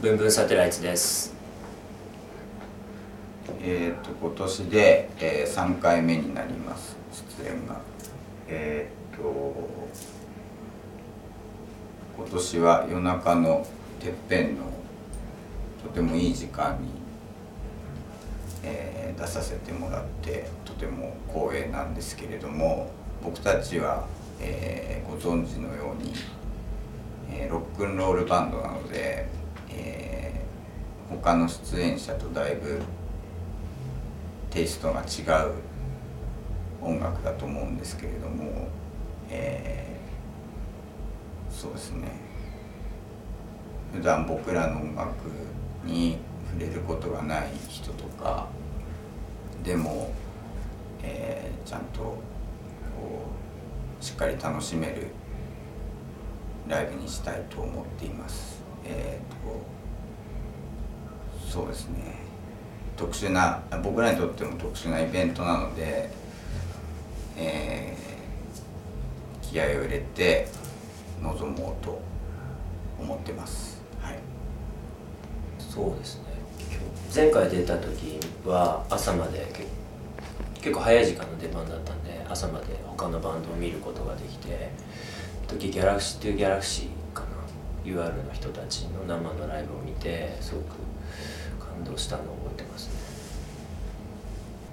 ブンブンサテライツです。えーと、今年で、えー、3回目になります。出演が。えっ、ー、と今年は夜中のてっぺんのとてもいい時間に、えー、出させてもらってとても光栄なんですけれども僕たちは、えー、ご存知のように、えー、ロックンロールバンドなので、えー、他の出演者とだいぶテイストが違う音楽だと思うんですけれども、えー、そうですね普段僕らの音楽に触れることがない人とかでも、えー、ちゃんとこうしっかり楽しめるライブにしたいと思っています。えーとそうですね。特殊な僕らにとっても特殊なイベントなので、えー、気合を入れて臨もうと思ってます、はい、そうですね。前回出た時は朝まで結構早い時間の出番だったんで朝まで他のバンドを見ることができて時ギャラクシーというギャラクシー UR の人たちの生のライブを見てすごく感動したのを覚えてますね。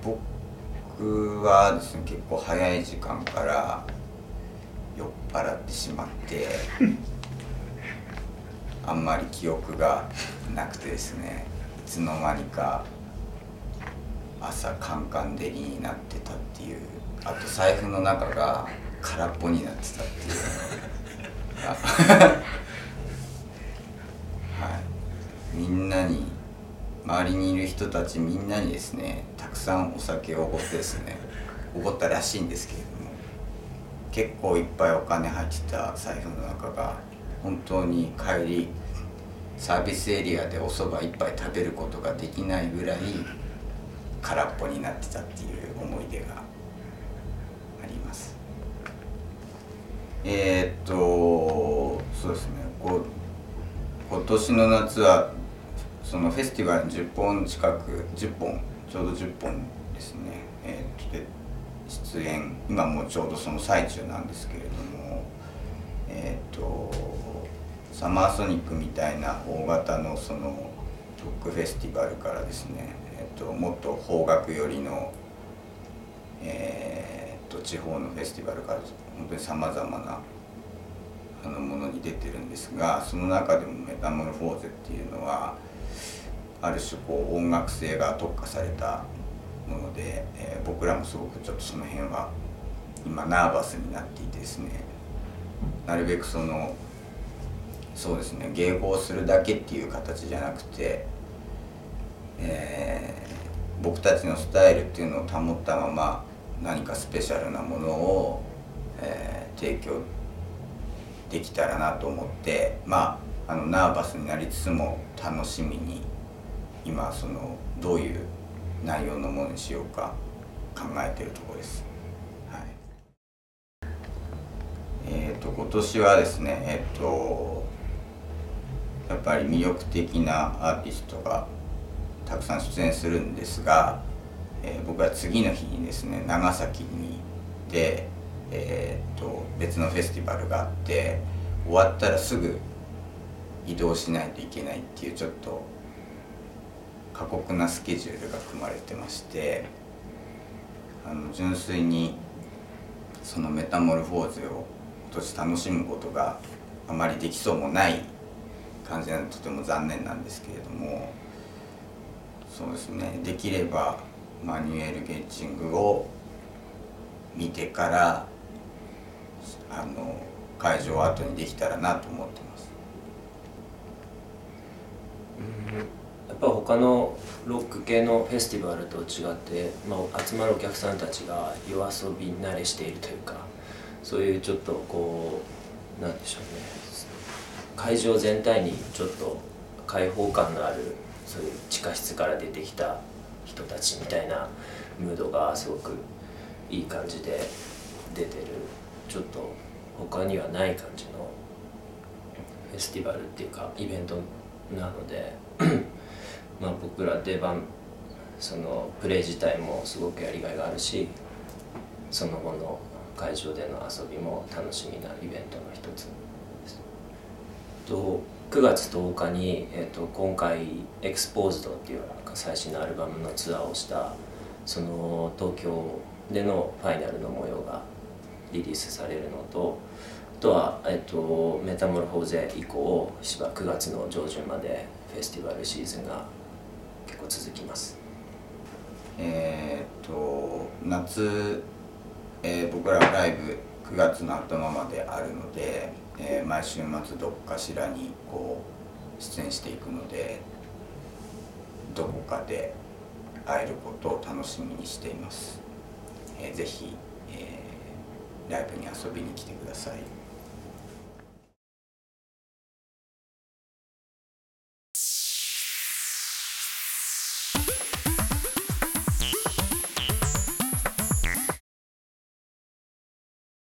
僕はですね結構早い時間から酔っ払ってしまって あんまり記憶がなくてですねいつの間にか朝カンカン照りになってたっていうあと財布の中が空っぽになってたっていう。は いみんなに周りにいる人たちみんなにですねたくさんお酒をおごってですねおごったらしいんですけれども結構いっぱいお金入ってた財布の中が本当に帰りサービスエリアでお蕎麦一杯食べることができないぐらい空っぽになってたっていう思い出があります。えー、っとそうですね。こ今年の夏はそのフェスティバルに10本近く10本ちょうど10本ですね、えー、で出演今もちょうどその最中なんですけれどもえっ、ー、とサマーソニックみたいな大型のそのロックフェスティバルからですね、えーと、もっと方角寄りの、えーと、地方のフェスティバルから本当にさまざまなあのものに出てるですがその中でもメタモルフォーゼっていうのはある種こう音楽性が特化されたもので、えー、僕らもすごくちょっとその辺は今ナーバスになっていてですねなるべくそのそうですね迎合するだけっていう形じゃなくて、えー、僕たちのスタイルっていうのを保ったまま何かスペシャルなものを、えー、提供できたらなと思ってまああのナーバスになりつつも楽しみに今そのどういう内容のものにしようか考えてるところです。はい、えっ、ー、と今年はですねえっ、ー、とやっぱり魅力的なアーティストがたくさん出演するんですが、えー、僕は次の日にですね長崎にで、えーと別のフェスティバルがあって終わったらすぐ移動しないといけないっていうちょっと過酷なスケジュールが組まれてましてあの純粋にそのメタモルフォーゼを今年楽しむことがあまりできそうもない感じなのでとても残念なんですけれどもそうですね。できればマニュエル・ゲッチングを見てからあの会場後にできたらなと思ってます。やっぱ他のロック系のフェスティバルと違って、まあ、集まるお客さんたちが夜遊び慣れしているというかそういうちょっとこうなんでしょうね会場全体にちょっと開放感のあるそういう地下室から出てきた人たちみたいなムードがすごくいい感じで出てるちょっと他にはない感じのフェスティバルっていうかイベントなので まあ僕ら出番そのプレー自体もすごくやりがいがあるしその後の会場での遊びも楽しみなイベントの一つです。と9月10日に、えー、と今回「エクスポーズド」っていう最新のアルバムのツアーをしたその東京でのファイナルの模様がリリースされるのとあとは、えっと、メタモルフォーゼ以降9月の上旬までフェスティバルシーズンが結構続きます。えー、っと夏、えー、僕らはライブ9月の頭まであるので、えー、毎週末どっかしらにこう出演していくのでどこかで会えることを楽しみにしています、えー、ぜひ、えー、ライブに遊びに来てください。